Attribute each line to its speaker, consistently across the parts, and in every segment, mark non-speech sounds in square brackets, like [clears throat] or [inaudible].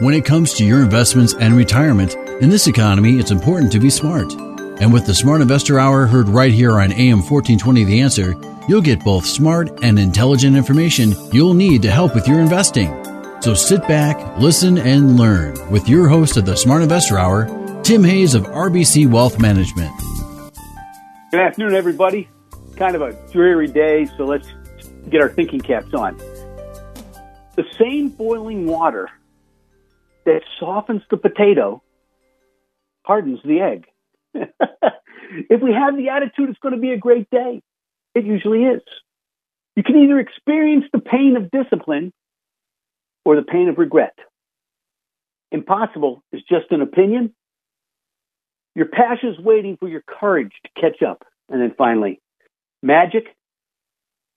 Speaker 1: When it comes to your investments and retirement, in this economy, it's important to be smart. And with the Smart Investor Hour heard right here on AM 1420 The Answer, you'll get both smart and intelligent information you'll need to help with your investing. So sit back, listen, and learn with your host of the Smart Investor Hour, Tim Hayes of RBC Wealth Management.
Speaker 2: Good afternoon, everybody. Kind of a dreary day, so let's get our thinking caps on. The same boiling water that softens the potato hardens the egg. [laughs] if we have the attitude it's going to be a great day, it usually is. You can either experience the pain of discipline or the pain of regret. Impossible is just an opinion. Your passion is waiting for your courage to catch up. And then finally, magic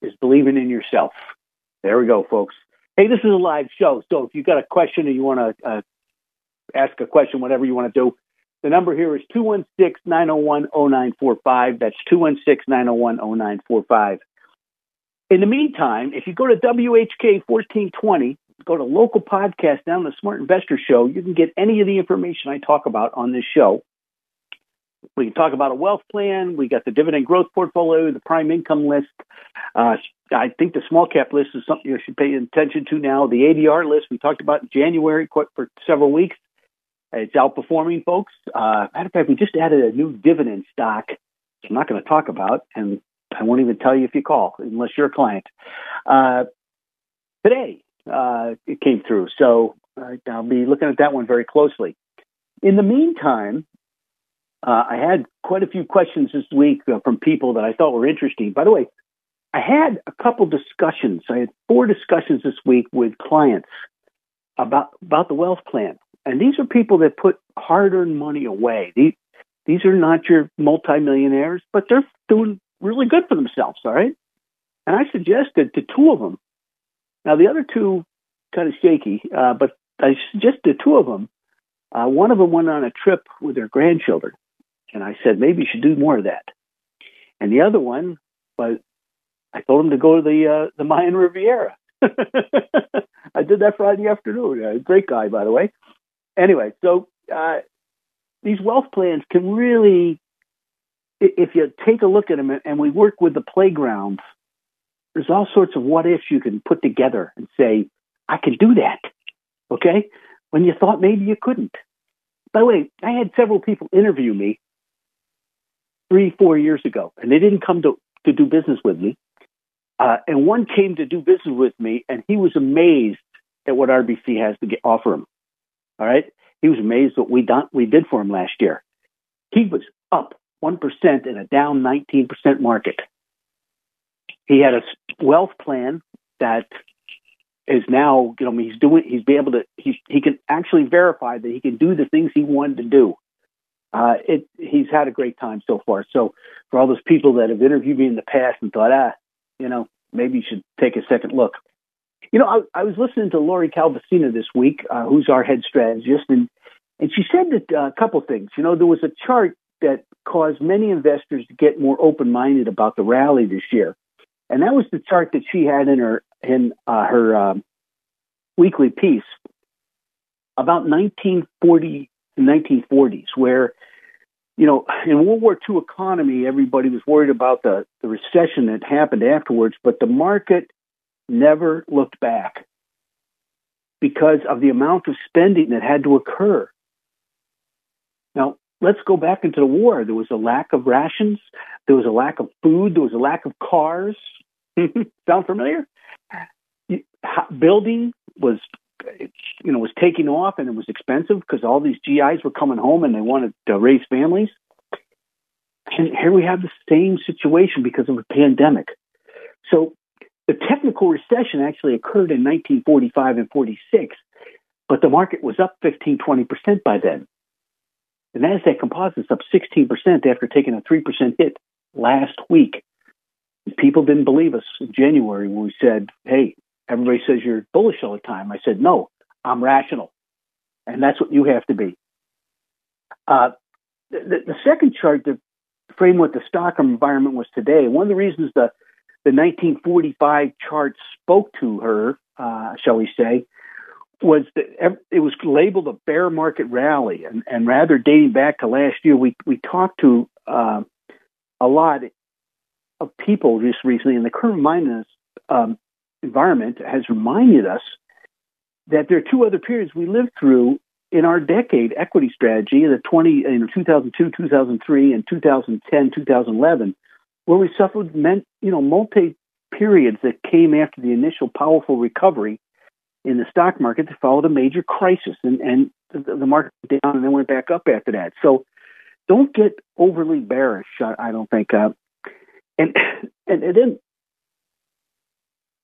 Speaker 2: is believing in yourself. There we go, folks. Hey, this is a live show, so if you've got a question or you want to uh, ask a question, whatever you want to do, the number here is 216 901 0945. That's 216 901 0945. In the meantime, if you go to WHK 1420, go to local podcast down the Smart Investor Show, you can get any of the information I talk about on this show. We can talk about a wealth plan. We got the dividend growth portfolio, the prime income list. Uh, I think the small cap list is something you should pay attention to now. The ADR list we talked about in January for several weeks. It's outperforming, folks. Uh, matter of fact, we just added a new dividend stock. I'm not going to talk about, and I won't even tell you if you call unless you're a client. Uh, today, uh, it came through, so I'll be looking at that one very closely. In the meantime, uh, I had quite a few questions this week uh, from people that I thought were interesting. By the way, I had a couple discussions. I had four discussions this week with clients about about the wealth plan, and these are people that put hard-earned money away. These these are not your multimillionaires, but they're doing really good for themselves. All right, and I suggested to two of them. Now the other two kind of shaky, uh, but I suggested two of them. Uh, one of them went on a trip with their grandchildren, and I said, maybe you should do more of that. And the other one, but I told him to go to the uh, the Mayan Riviera. [laughs] I did that Friday afternoon. A great guy, by the way. Anyway, so uh, these wealth plans can really, if you take a look at them, and we work with the playgrounds, there's all sorts of what ifs you can put together and say, I can do that. Okay? When you thought maybe you couldn't. By the way, I had several people interview me three, four years ago, and they didn't come to, to do business with me. Uh, and one came to do business with me, and he was amazed at what RBC has to get, offer him. All right, he was amazed what we done we did for him last year. He was up one percent in a down nineteen percent market. He had a wealth plan that is now, you know, he's doing, he's be able to, he he can actually verify that he can do the things he wanted to do uh, it, he's had a great time so far. So for all those people that have interviewed me in the past and thought, ah, you know, maybe you should take a second look. You know, I, I was listening to Lori Calvasina this week, uh, who's our head strategist, and and she said that uh, a couple things. You know, there was a chart that caused many investors to get more open minded about the rally this year, and that was the chart that she had in her in uh, her um, weekly piece about 1940 1940s, where you know, in World War II economy, everybody was worried about the, the recession that happened afterwards, but the market never looked back because of the amount of spending that had to occur. Now, let's go back into the war. There was a lack of rations, there was a lack of food, there was a lack of cars. [laughs] Sound familiar? Building was you know was taking off and it was expensive because all these GIs were coming home and they wanted to raise families. And here we have the same situation because of a pandemic. So the technical recession actually occurred in 1945 and 46, but the the market was up 15, 20% by then. The NASDAQ composite's up 16% after taking a 3% hit last week. People didn't believe us in January when we said, hey, everybody says you're bullish all the time. I said, no, I'm rational. And that's what you have to be. Uh, the, the, second chart to frame what the stock environment was today, one of the reasons the, the 1945 chart spoke to her, uh, shall we say, was that it was labeled a bear market rally, and, and rather dating back to last year, we we talked to uh, a lot of people just recently, and the current minus um, environment has reminded us that there are two other periods we lived through in our decade equity strategy, in the 20 in 2002, 2003, and 2010, 2011, where we suffered meant, you know multi periods that came after the initial powerful recovery in the stock market that followed a major crisis, and, and the, market went down and then went back up after that. So don't get overly bearish. I don't think. Uh, and and then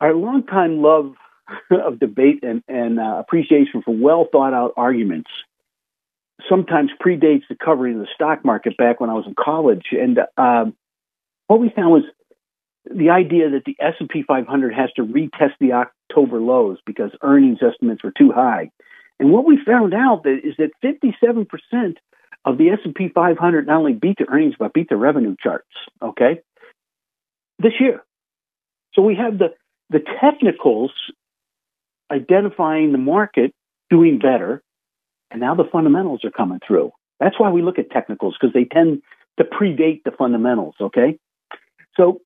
Speaker 2: our longtime love [laughs] of debate and, and uh, appreciation for well thought out arguments sometimes predates the covering of the stock market back when I was in college. And uh, what we found was the idea that the S&P 500 has to retest the October lows because earnings estimates were too high. And what we found out that is that 57% of the S&P 500 not only beat the earnings but beat the revenue charts, okay? This year. So we have the the technicals identifying the market doing better and now the fundamentals are coming through. That's why we look at technicals because they tend to predate the fundamentals, okay? So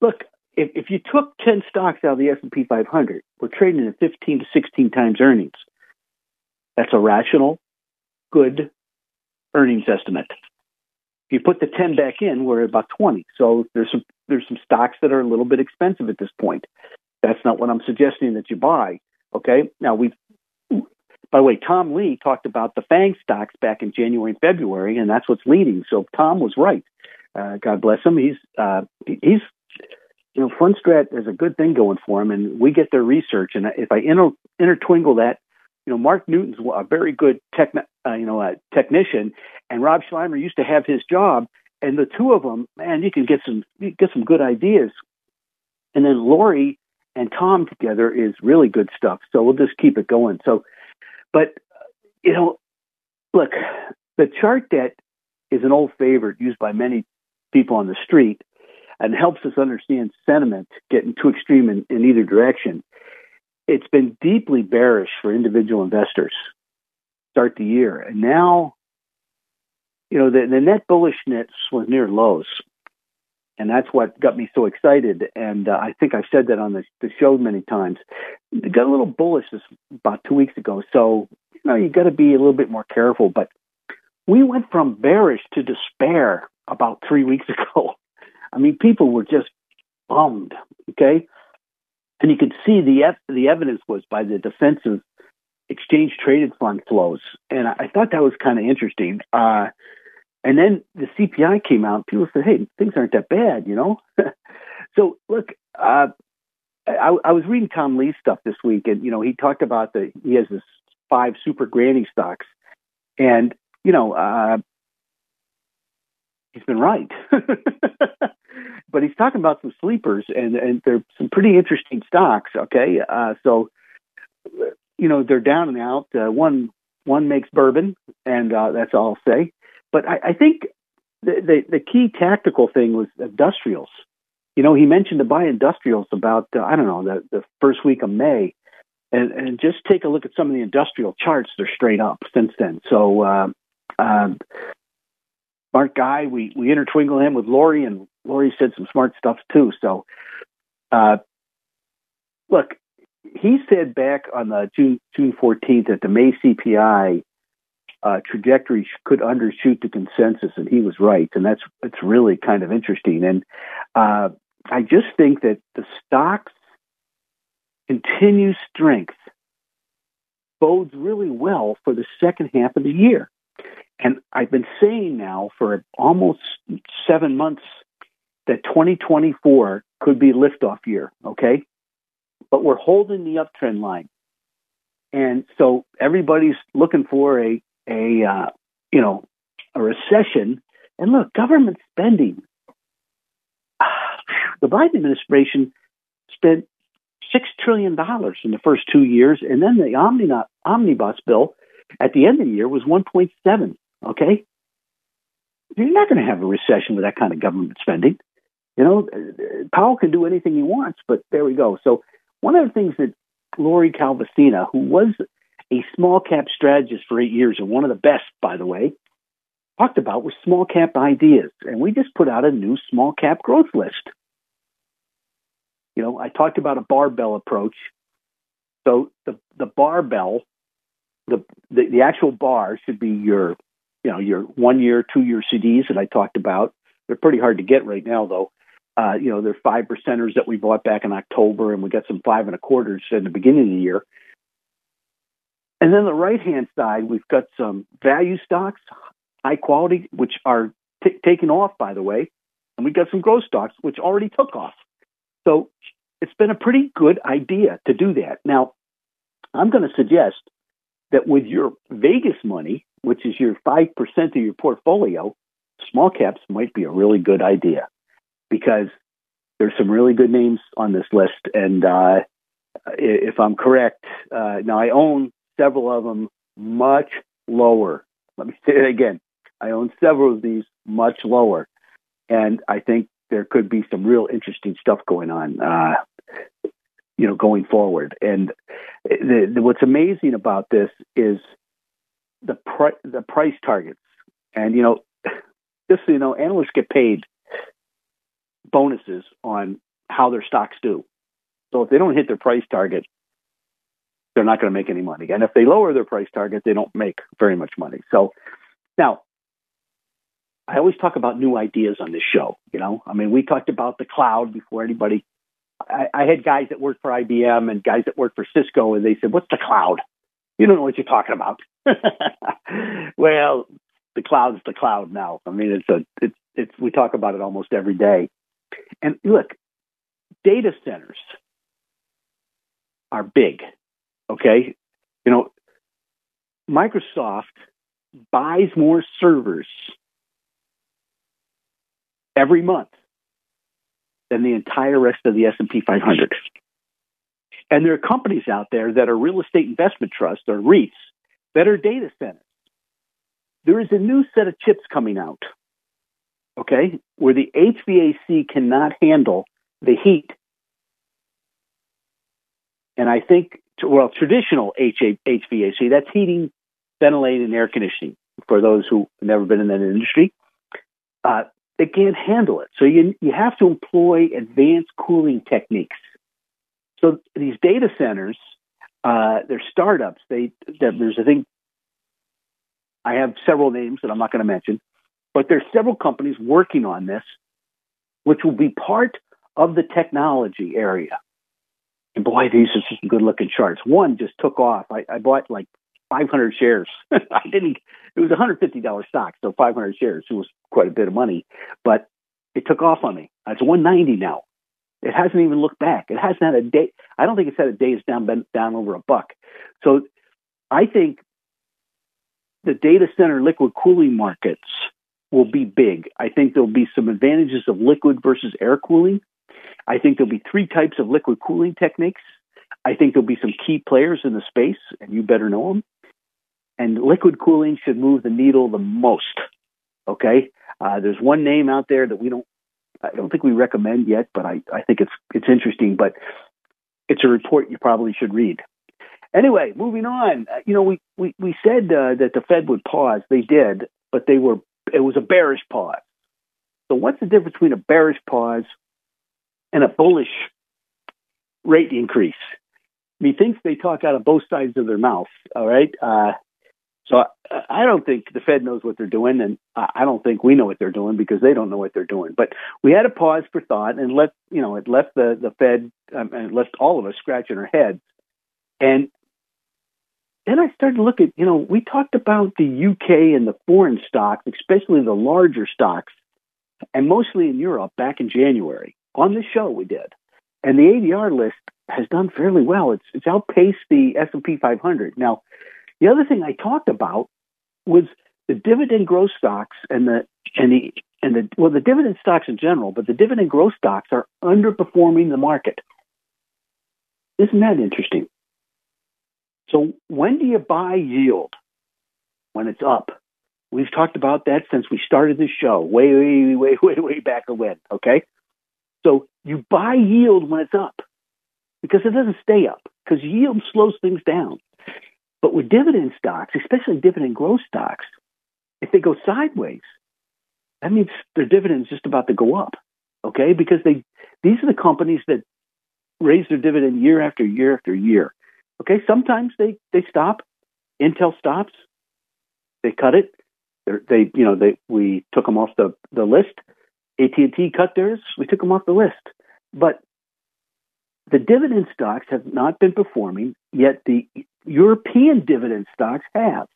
Speaker 2: look, if, if you took 10 stocks out of the S&P 500, we're trading at 15 to 16 times earnings. That's a rational, good earnings estimate. If you put the 10 back in, we're at about 20. So there's some there's some stocks that are a little bit expensive at this point. That's not what I'm suggesting that you buy. Okay. Now we've by the way, Tom Lee talked about the FANG stocks back in January and February, and that's what's leading. So Tom was right. Uh, God bless him. He's uh, he's you know, Fundstrat has a good thing going for him, and we get their research. And if I inter- intertwingle that, you know, Mark Newton's a very good tech, uh, you know, uh, technician, and Rob Sluymer used to have his job, and the two of them, man, you can get some get some good ideas. And then Lori and Tom together is really good stuff. So we'll just keep it going. So, but you know, look, the chart that is an old favorite used by many people on the street and helps us understand sentiment getting too extreme in, in either direction. It's been deeply bearish for individual investors start the year. And now, you know, the, the net bullishness was near lows. And that's what got me so excited. And uh, I think I've said that on the, the show many times. It got a little bullish this, about two weeks ago. So, you know, you got to be a little bit more careful. But we went from bearish to despair about three weeks [laughs] ago. I mean, people were just bummed. Okay, and you could see the the evidence was by the defensive exchange traded fund flows, and I, thought that was kind of interesting. Uh, and then the CPI came out. People said, "Hey, things aren't that bad," you know. [laughs] so look, uh, I, I was reading Tom Lee's stuff this week, and you know he talked about the he has this five super granny stocks, and you know uh, he's been right. [laughs] but he's talking about some sleepers, and and they're some pretty interesting stocks. Okay, uh, so you know they're down and out. Uh, one one makes bourbon, and uh, that's all I'll say. But I, I think the, the, the key tactical thing was industrials. You know, he mentioned to buy industrials about uh, I don't know the the first week of May, and and just take a look at some of the industrial charts. They're straight up since then. So. Uh, uh, smart guy. We we intertwingle him with Lori, and Lori said some smart stuff too. So, uh, look, he said back on the June June fourteenth that the May CPI uh, trajectory could undershoot the consensus, and he was right, and that's it's really kind of interesting. And uh, I just think that the stocks continue strength bodes really well for the second half of the year. And I've been saying now for almost seven months that 2024 could be liftoff year, okay? But we're holding the uptrend line. And so everybody's looking for a a uh, you know a recession. And look, government spending. [sighs] The Biden administration spent six trillion dollars in the first two years, and then the omnibus bill at the end of the year was 1.7. Okay, you're not going to have a recession with that kind of government spending. You know, Powell can do anything he wants, but there we go. So one of the things that Lori Calvasina, who was a small cap strategist for eight years and one of the best, by the way, talked about was small cap ideas. And we just put out a new small cap growth list. You know, I talked about a barbell approach. So the, the barbell, the, the, the actual bar should be your, you know, your one year, two year CDs that I talked about. They're pretty hard to get right now, though. Uh, you know, they're five percenters that we bought back in October, and we got some five and a quarters in the beginning of the year. And then the right hand side, we've got some value stocks, high quality, which are t- taking off, by the way, and we've got some growth stocks, which already took off. So it's been a pretty good idea to do that. Now, I'm going to suggest that with your Vegas money, which is your 5% of your portfolio, small caps might be a really good idea because there's some really good names on this list. And uh, if I'm correct, uh, now I own several of them much lower. Let me [laughs] say it again. I own several of these much lower. And I think there could be some real interesting stuff going on, uh, you know, going forward. And the, the, what's amazing about this is the, pri- the price targets. And, you know, [sighs] just so you know, analysts get paid bonuses on how their stocks do. So if they don't hit their price target, they're not going to make any money. And if they lower their price target, they don't make very much money. So now, I always talk about new ideas on this show. You know, I mean, we talked about the cloud before anybody. I, I had guys that worked for IBM and guys that worked for Cisco, and they said, "What's the cloud? You don't know what you're talking about." [laughs] well, the cloud's the cloud now. I mean, it's a it's it's we talk about it almost every day. And look, data centers are big. Okay. You know, Microsoft buys more servers every month than the entire rest of the S&P 500. And there are companies out there that are real estate investment trusts or REITs that are data centers. There is a new set of chips coming out okay, where the HVAC cannot handle the heat. And I think, well, traditional HVAC, that's heating, ventilating, and air conditioning for those who have never been in that industry. Uh, they can't handle it. So you, you have to employ advanced cooling techniques. So these data centers, uh, they're startups. They, there's, I think, I have several names that I'm not going to mention, but there's several companies working on this, which will be part of the technology area. And boy, these are some good looking charts. One just took off. I, I bought like 500 shares. [laughs] I didn't. It was a $150 stock, so 500 shares. It was quite a bit of money, but it took off on me. It's 190 now. It hasn't even looked back. It hasn't had a day. I don't think it's had a day it's down been down over a buck. So I think the data center liquid cooling markets will be big. I think there'll be some advantages of liquid versus air cooling. I think there'll be three types of liquid cooling techniques. I think there'll be some key players in the space, and you better know them. And liquid cooling should move the needle the most. Okay, uh, there's one name out there that we don't, I don't think we recommend yet, but I, I think it's it's interesting. But it's a report you probably should read. Anyway, moving on. Uh, you know, we we we said uh, that the Fed would pause. They did, but they were it was a bearish pause. So what's the difference between a bearish pause and a bullish rate increase? Methinks they talk out of both sides of their mouth. All right. Uh, so I, I don't think the Fed knows what they're doing, and I don't think we know what they're doing because they don't know what they're doing. But we had a pause for thought, and let you know it left the the Fed um, and left all of us scratching our heads. And then I started to look at, you know, we talked about the UK and the foreign stocks, especially the larger stocks, and mostly in Europe back in January. On this show, we did. And the ADR list has done fairly well. It's it's outpaced the S and P 500. Now, the other thing I talked about was the dividend growth stocks and the and the and the well the dividend stocks in general, but the dividend growth stocks are underperforming the market. Isn't that interesting? So when do you buy yield? When it's up. We've talked about that since we started this show, way, way, way, way, way back when. Okay, so you buy yield when it's up because it doesn't stay up because yield slows things down. But with dividend stocks, especially dividend growth stocks, if they go sideways, that means their dividend's just about to go up. Okay, because they these are the companies that raise their dividend year after year after year. Okay, sometimes they they stop. Intel stops. They cut it. They're, they you know they we took them off the the list. AT and T cut theirs. We took them off the list. But the dividend stocks have not been performing, yet the European dividend stocks have.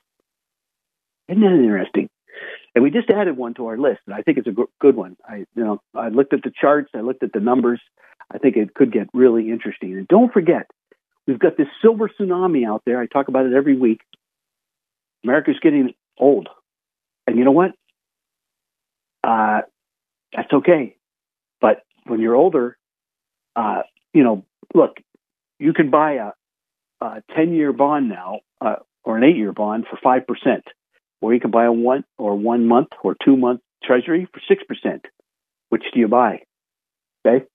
Speaker 2: Isn't that interesting? And we just added one to our list, and I think it's a good one. I, you know, I looked at the charts, I looked at the numbers. I think it could get really interesting. And don't forget, we've got this silver tsunami out there. I talk about it every week. America's getting old, and you know what? Uh, that's okay. But when you're older, uh, you know, look, you can buy a, a 10 year bond now uh, or an eight year bond for 5%, or you can buy a one or one month or two month treasury for 6%. Which do you buy? Okay.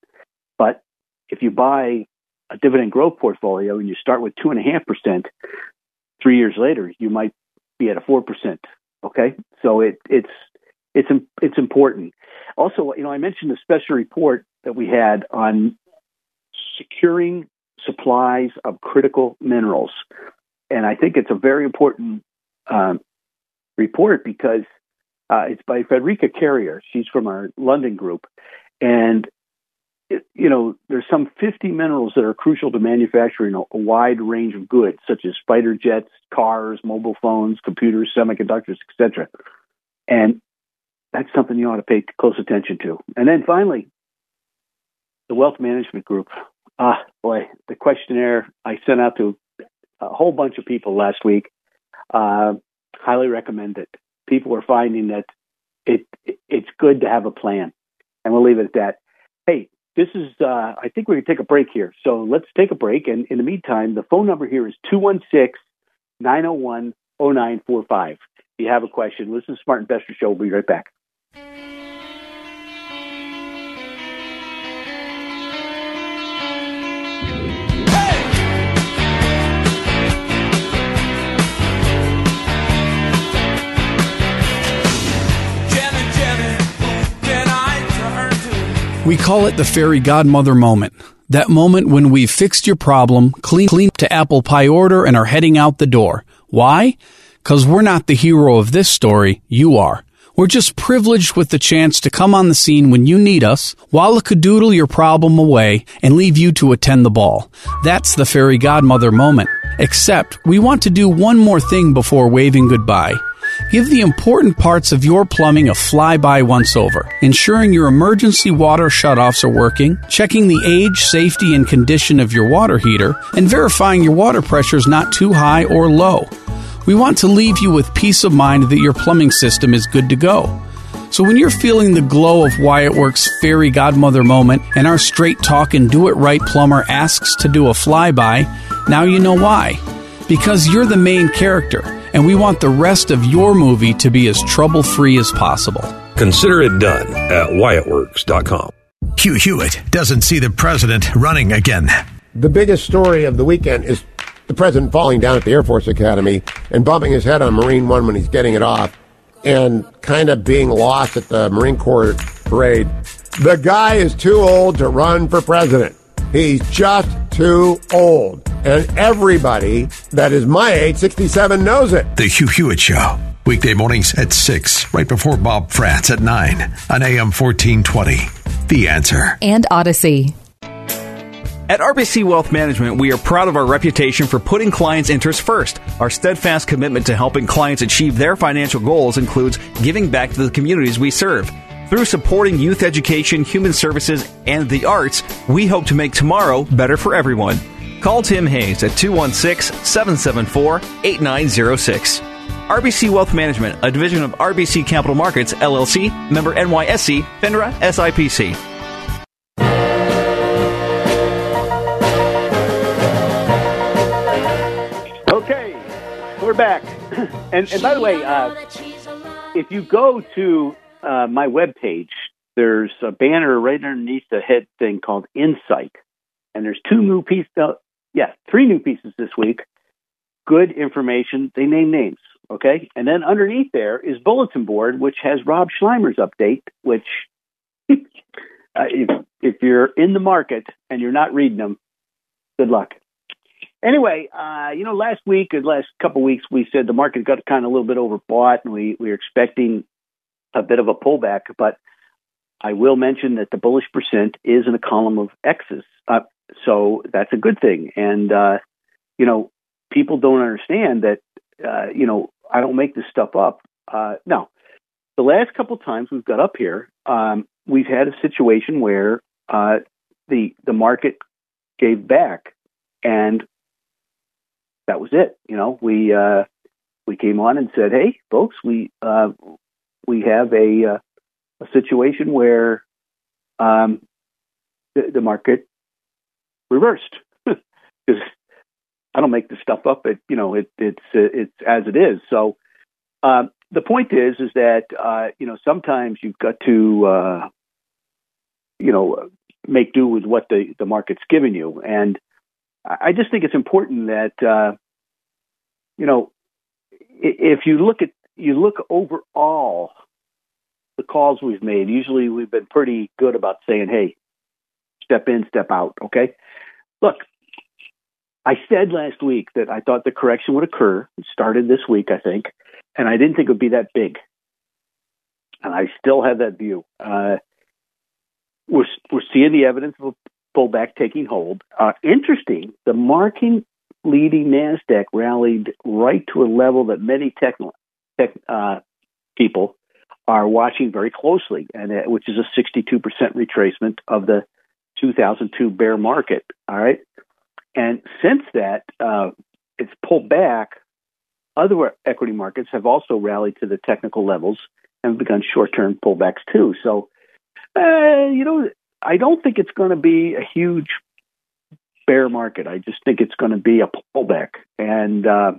Speaker 2: But if you buy a dividend growth portfolio and you start with 2.5%, three years later, you might be at a 4%. Okay. So it, it's, it's, it's important. Also, you know, I mentioned the special report that we had on securing supplies of critical minerals. And I think it's a very important um, report because uh, it's by Frederica Carrier. She's from our London group. And, you know, there's some 50 minerals that are crucial to manufacturing a, wide range of goods, such as fighter jets, cars, mobile phones, computers, semiconductors, etc. And that's something you ought to pay close attention to. And then finally, the wealth management group. Ah, boy, the questionnaire I sent out to a whole bunch of people last week. Uh, highly recommend it. People are finding that it, it, it's good to have a plan, and we'll leave it at that. Hey, this is. Uh, I think we're gonna take a break here, so let's take a break. And in the meantime, the phone number here is 216-901-0945. If you have a question, listen to Smart Investor Show. We'll be right back.
Speaker 3: We call it the fairy godmother moment. That moment when we've fixed your problem, clean, clean to apple pie order, and are heading out the door. Why? Because we're not the hero of this story, you are. We're just privileged with the chance to come on the scene when you need us, doodle your problem away, and leave you to attend the ball. That's the fairy godmother moment. Except, we want to do one more thing before waving goodbye. Give the important parts of your plumbing a flyby once over, ensuring your emergency water shutoffs are working, checking the age, safety, and condition of your water heater, and verifying your water pressure is not too high or low. We want to leave you with peace of mind that your plumbing system is good to go. So when you're feeling the glow of Wyatt Works fairy godmother moment and our straight talk and do it right plumber asks to do a flyby, now you know why. Because you're the main character and we want the rest of your movie to be as trouble free as possible.
Speaker 4: Consider it done at WyattWorks.com.
Speaker 5: Hugh Hewitt doesn't see the president running again.
Speaker 6: The biggest story of the weekend is the president falling down at the Air Force Academy and bumping his head on Marine One when he's getting it off and kind of being lost at the Marine Corps parade. The guy is too old to run for president. He's just too old. And everybody that is my age, 67, knows it.
Speaker 5: The Hugh Hewitt Show. Weekday mornings at 6, right before Bob Frantz at 9 on AM 1420. The answer.
Speaker 7: And Odyssey.
Speaker 8: At RBC Wealth Management, we are proud of our reputation for putting clients' interests first. Our steadfast commitment to helping clients achieve their financial goals includes giving back to the communities we serve. Through supporting youth education, human services, and the arts, we hope to make tomorrow better for everyone. Call Tim Hayes at 216 774 8906. RBC Wealth Management, a division of RBC Capital Markets, LLC, member NYSE, FINRA, SIPC.
Speaker 2: Okay, we're back. [clears throat] and, and by the way, uh, if you go to uh, my webpage, there's a banner right underneath the head thing called Insight. And there's two new pieces, uh, yeah, three new pieces this week. Good information. They name names, okay? And then underneath there is Bulletin Board, which has Rob Sluymer's update, which [laughs] uh, if, if you're in the market and you're not reading them, good luck. Anyway, uh, you know, last week or last couple weeks, we said the market got kind of a little bit overbought, and we we were expecting a bit of a pullback. But I will mention that the bullish percent is in a column of X's, uh, so that's a good thing. And uh, you know, people don't understand that. Uh, you know, I don't make this stuff up. Uh, no, the last couple times we've got up here, um, we've had a situation where uh, the the market gave back, and that was it. You know, we uh, we came on and said, "Hey, folks, we uh, we have a uh, a situation where um, the, the market reversed [laughs] I don't make this stuff up. It you know it, it's it's as it is. So um, the point is is that uh, you know sometimes you've got to uh, you know make do with what the the market's giving you and I just think it's important that uh, you know if you look at you look overall the calls we've made. Usually we've been pretty good about saying, "Hey, step in, step out." Okay, look. I said last week that I thought the correction would occur. It started this week, I think, and I didn't think it would be that big. And I still have that view. Uh, we're we're seeing the evidence of a pullback taking hold. Uh, interesting, the marking leading Nasdaq rallied right to a level that many tech, uh, people are watching very closely, and uh, which is a 62% retracement of the 2002 bear market. All right, and since that, uh, it's pulled back. Other equity markets have also rallied to the technical levels and begun short-term pullbacks too. So, uh, you know, I don't think it's going to be a huge bear market. I just think it's going to be a pullback. And uh,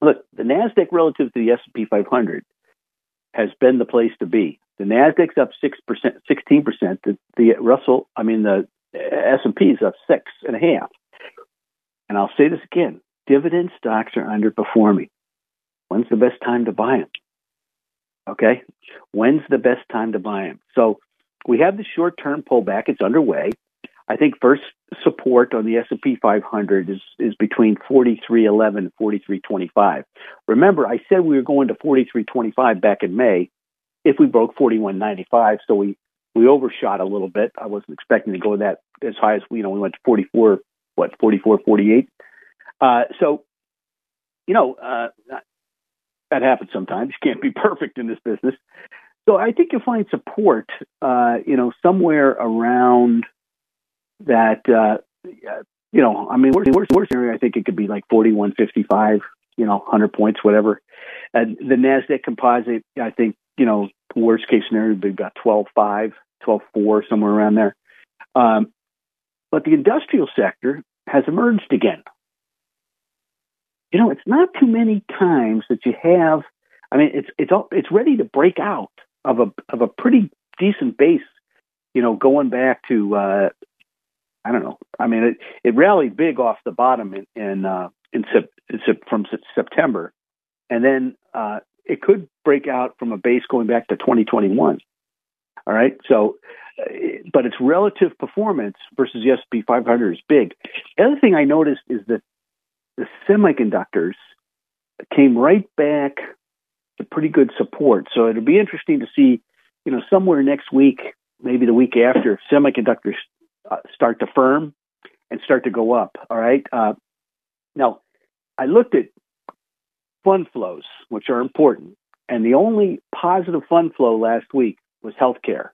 Speaker 2: look, the Nasdaq relative to the S and P 500 has been the place to be. The Nasdaq's up six percent, sixteen percent. The, the Russell, I mean the S and P is up six and a half. And I'll say this again: dividend stocks are underperforming. When's the best time to buy them? Okay, when's the best time to buy them? So we have the short-term pullback; it's underway. I think first support on the S&P 500 is is between 43.11 and 43.25. Remember, I said we were going to 43.25 back in May if we broke 41.95, so we we overshot a little bit. I wasn't expecting to go that as high as you know we went to 44 what 44 48. Uh, so you know uh, that happens sometimes. You can't be perfect in this business. So I think you'll find support, uh, you know, somewhere around that uh, you know, I mean, worst, worst, worst area, I think it could be like 41, 55, you know, 100 points, whatever. And the NASDAQ composite, I think, you know, worst case scenario would be about 12, 5, 12, 4, somewhere around there. Um, but the industrial sector has emerged again. You know, it's not too many times that you have. I mean, it's it's all, it's ready to break out of a of a pretty decent base. You know, going back to uh, I don't know. I mean, it, it rallied big off the bottom in in, uh, in, sep, in sep, from September, and then uh, it could break out from a base going back to 2021. All right, so uh, but its relative performance versus the S&P 500 is big. The other thing I noticed is that the semiconductors came right back to pretty good support. So it'll be interesting to see, you know, somewhere next week, maybe the week after, semiconductors uh, start to firm and start to go up. All right. Uh, now, I looked at fund flows, which are important, and the only positive fund flow last week was healthcare.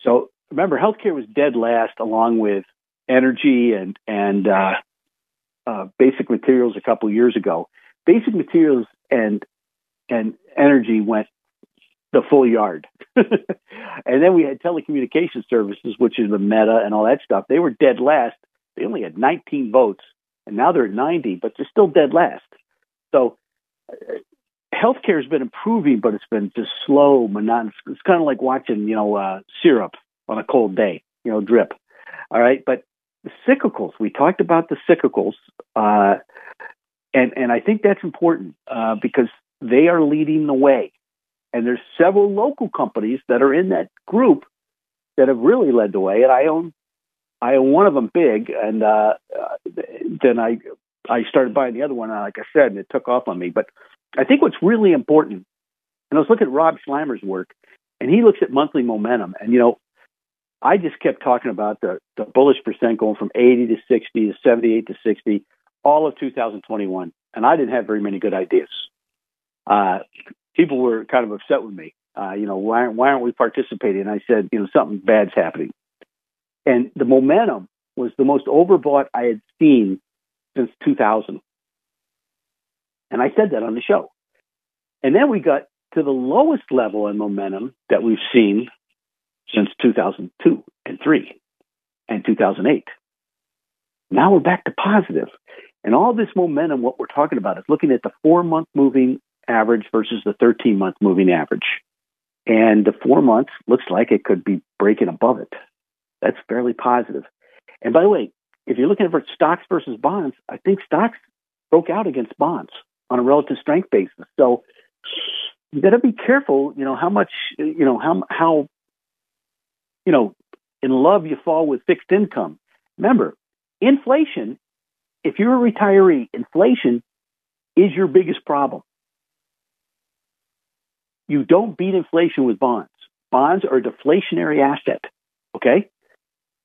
Speaker 2: So remember, healthcare was dead last, along with energy and and uh, uh, basic materials a couple years ago. Basic materials and and energy went the full yard. [laughs] and then we had telecommunication services, which is the meta and all that stuff. They were dead last. They only had 19 votes, and now they're at 90, but they're still dead last. So uh, healthcare has been improving, but it's been just slow, monotonous. It's kind of like watching, you know, uh, syrup on a cold day, you know, drip. All right, but the cyclicals. We talked about the cyclicals, uh, and and I think that's important uh, because they are leading the way. And there's several local companies that are in that group that have really led the way. And I own I own one of them big, and uh, then I I started buying the other one. Like I said, and it took off on me. But I think what's really important, and I was looking at Rob Sluymer's work, and he looks at monthly momentum. And you know, I just kept talking about the the bullish percent going from 80 to 60 to 78 to 60 all of 2021, and I didn't have very many good ideas. Uh, people were kind of upset with me. Uh, you know, why, why aren't we participating? And I said, you know, something bad's happening. And the momentum was the most overbought I had seen since 2000. And I said that on the show. And then we got to the lowest level in momentum that we've seen since 2002 and 3 and 2008. Now we're back to positive. And all this momentum, what we're talking about is looking at the four month moving average versus the 13 month moving average. And the four months looks like it could be breaking above it. That's fairly positive. And by the way, if you're looking for stocks versus bonds, I think stocks broke out against bonds on a relative strength basis. So you got to be careful, you know, how much, you know, how, how, you know, in love you fall with fixed income. Remember, inflation, if you're a retiree, inflation is your biggest problem. You don't beat inflation with bonds. Bonds are a deflationary asset. Okay?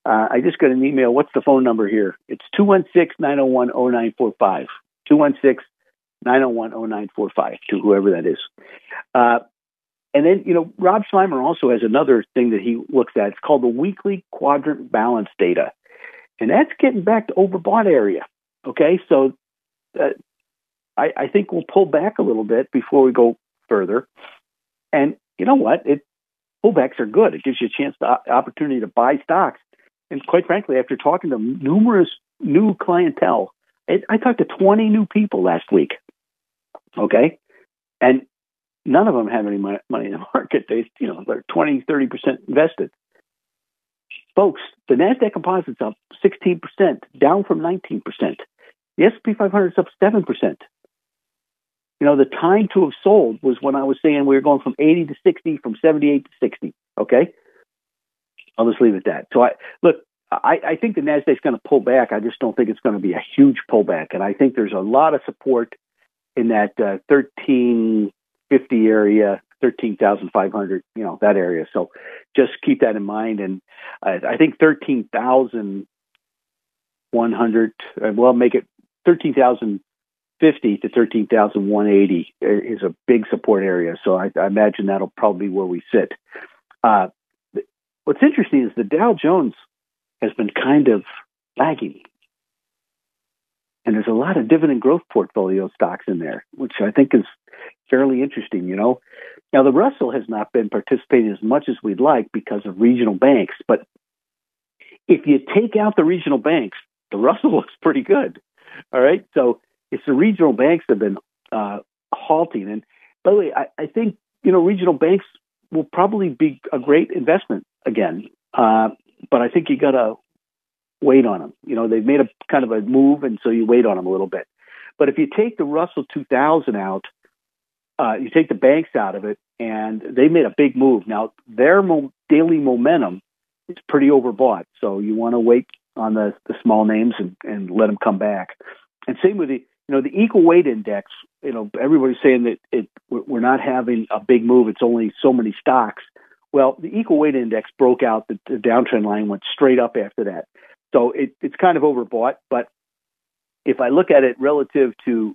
Speaker 2: Uh, I just got an email. What's the phone number here? It's 216 901 0945. 216 901 0945 to whoever that is. Uh, and then, you know, Rob Sluymer also has another thing that he looks at. It's called the weekly quadrant balance data. And that's getting back to overbought area. Okay? So uh, I, I think we'll pull back a little bit before we go further. And you know what? It pullbacks are good. It gives you a chance to uh, opportunity to buy stocks. And quite frankly, after talking to numerous new clientele, it, I talked to 20 new people last week. Okay, and none of them have any money in the [laughs] market. They, you know, they're 20, 30 percent invested. Folks, the Nasdaq Composite's up 16 percent, down from 19 percent. The S&P 500 is up 7 percent. You know, the time to have sold was when I was saying we were going from 80 to 60, from 78 to 60. Okay. I'll just leave it at that. So I look, I, I think the Nasdaq's going to pull back. I just don't think it's going to be a huge pullback. And I think there's a lot of support in that uh, 1350 area, 13,500, you know, that area. So just keep that in mind. And uh, I think 13,100, uh, well, make it 13,000 50 to 13,180 is a big support area. So I, I, imagine that'll probably be where we sit. Uh, what's interesting is the Dow Jones has been kind of lagging. And there's a lot of dividend growth portfolio stocks in there, which I think is fairly interesting, you know. Now, the Russell has not been participating as much as we'd like because of regional banks, but if you take out the regional banks, the Russell [laughs] looks pretty good. All right. So it's the regional banks have been uh, halting. And by the way, I, I, think you know regional banks will probably be a great investment again, uh, but I think you got to wait on them. You know, they've made a kind of a move, and so you wait on them a little bit. But if you take the Russell 2000 out, uh, you take the banks out of it, and they made a big move. Now their mo- daily momentum is pretty overbought, so you want to wait on the, the small names and, and let them come back. And same with the you know, the equal weight index, you know, everybody's saying that it we're not having a big move. It's only so many stocks. Well, the equal weight index broke out. The, the downtrend line went straight up after that. So it, it's kind of overbought. But if I look at it relative to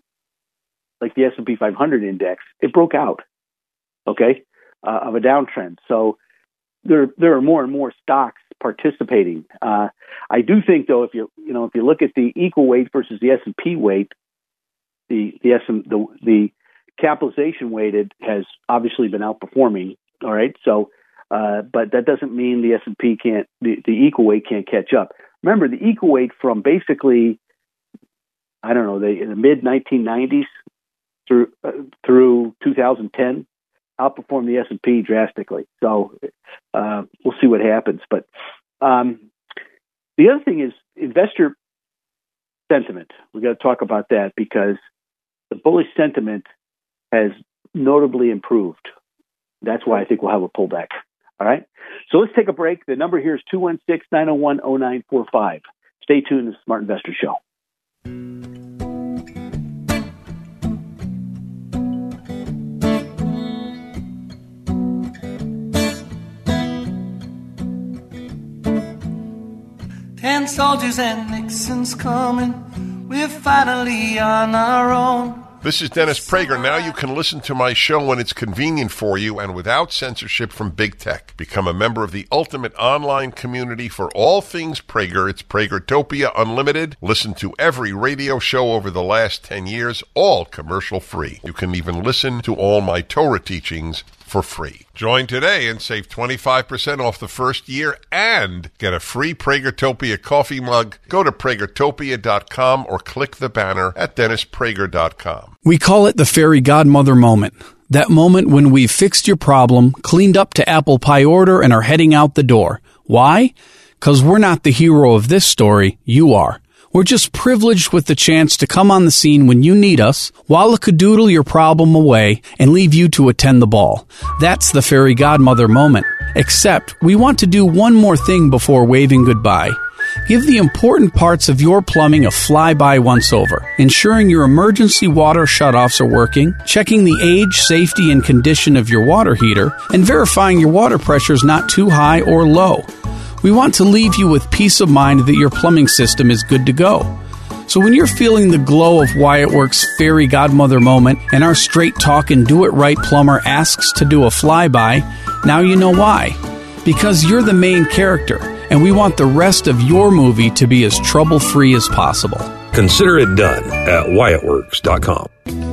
Speaker 2: like the S&P 500 index, it broke out, okay, uh, of a downtrend. So there there are more and more stocks participating. Uh, I do think though, if you you know if you look at the equal weight versus the S and P weight, the the S the the capitalization weighted has obviously been outperforming. All right, so uh, but that doesn't mean the S and P can't the, the equal weight can't catch up. Remember, the equal weight from basically I don't know the, the mid 1990s through uh, through 2010 outperformed the S and P drastically. So uh, we'll see what happens. But um, the other thing is investor sentiment. We got to talk about that because the bullish sentiment has notably improved. That's why I think we'll have a pullback. All right. So let's take a break. The number here is 216 901 0945. Stay tuned to the Smart Investor Show.
Speaker 7: Ten soldiers and Nixon's coming. We're finally on our own.
Speaker 9: This is Dennis Prager. Now you can listen to my show when it's convenient for you and without censorship from big tech. Become a member of the ultimate online community for all things Prager. It's Pragertopia Unlimited. Listen to every radio show over the last 10 years, all commercial free. You can even listen to all my Torah teachings for free. Join today and save 25% off the first year and get a free Pragertopia coffee mug. Go to pragertopia.com or click the banner at dennisprager.com.
Speaker 3: We call it the fairy godmother moment. That moment when we've fixed your problem, cleaned up to apple pie order, and are heading out the door. Why? Because we're not the hero of this story, you are. We're just privileged with the chance to come on the scene when you need us, doodle your problem away, and leave you to attend the ball. That's the fairy godmother moment. Except, we want to do one more thing before waving goodbye. Give the important parts of your plumbing a flyby once over, ensuring your emergency water shutoffs are working, checking the age, safety, and condition of your water heater, and verifying your water pressure is not too high or low. We want to leave you with peace of mind that your plumbing system is good to go. So when you're feeling the glow of Wyatt Works fairy godmother moment and our straight talk and do it right plumber asks to do a flyby, now you know why. Because you're the main character, and we want the rest of your movie to be as trouble free as possible.
Speaker 4: Consider it done at WyattWorks.com.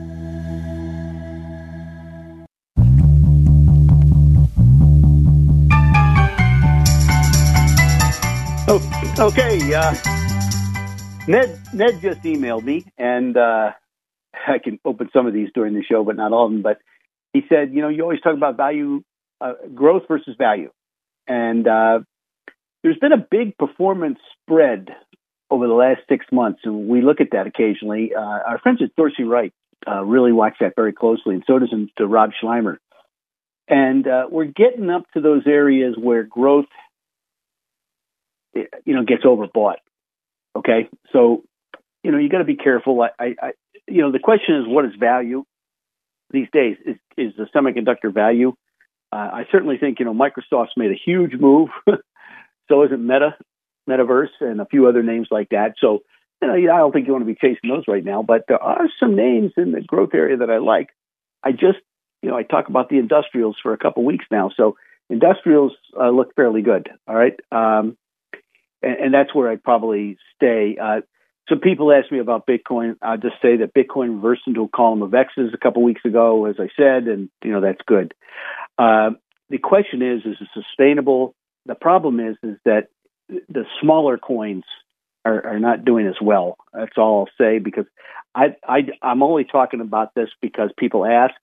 Speaker 2: Oh, okay. Uh, Ned Ned just emailed me, and uh, I can open some of these during the show, but not all of them. But he said, you know, you always talk about value, uh, growth versus value, and uh, there's been a big performance spread over the last six months, and we look at that occasionally. Uh, our friends at Dorsey Wright uh, really watch that very closely, and so does Rob Sluymer. And we're getting up to those areas where growth you know, gets overbought. Okay, so you know you got to be careful. I, I, I, you know, the question is what is value these days? Is is the semiconductor value? Uh, I certainly think you know Microsoft's made a huge move. [laughs] so is it Meta, Metaverse, and a few other names like that. So you know, I don't think you want to be chasing those right now. But there are some names in the growth area that I like. I just you know I talk about the industrials for a couple weeks now. So industrials uh, look fairly good. All right. Um, and, and that's where I'd probably stay. Uh, some people ask me about Bitcoin. I'll just say that Bitcoin reversed into a column of X's a couple weeks ago, as I said, and you know that's good. Uh, the question is, is it sustainable? The problem is, is that the smaller coins are, are not doing as well. That's all I'll say because I, I I'm only talking about this because people ask.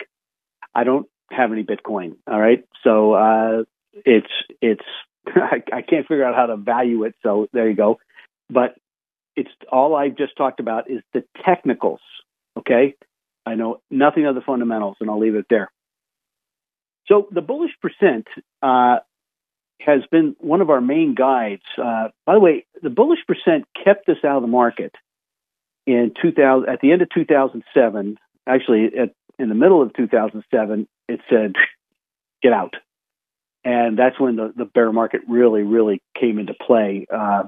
Speaker 2: I don't have any Bitcoin. All right, so uh, it's it's [laughs] I, I can't figure out how to value it. So there you go. But it's all I've just talked about is the technicals. Okay. I know nothing of the fundamentals, and I'll leave it there. So the bullish percent, uh, has been one of our main guides. Uh, by the way, the bullish percent kept us out of the market in 2000 at the end of 2007. Actually, at, in the middle of 2007, it said, [laughs] "Get out," and that's when the the bear market really, really came into play. Uh,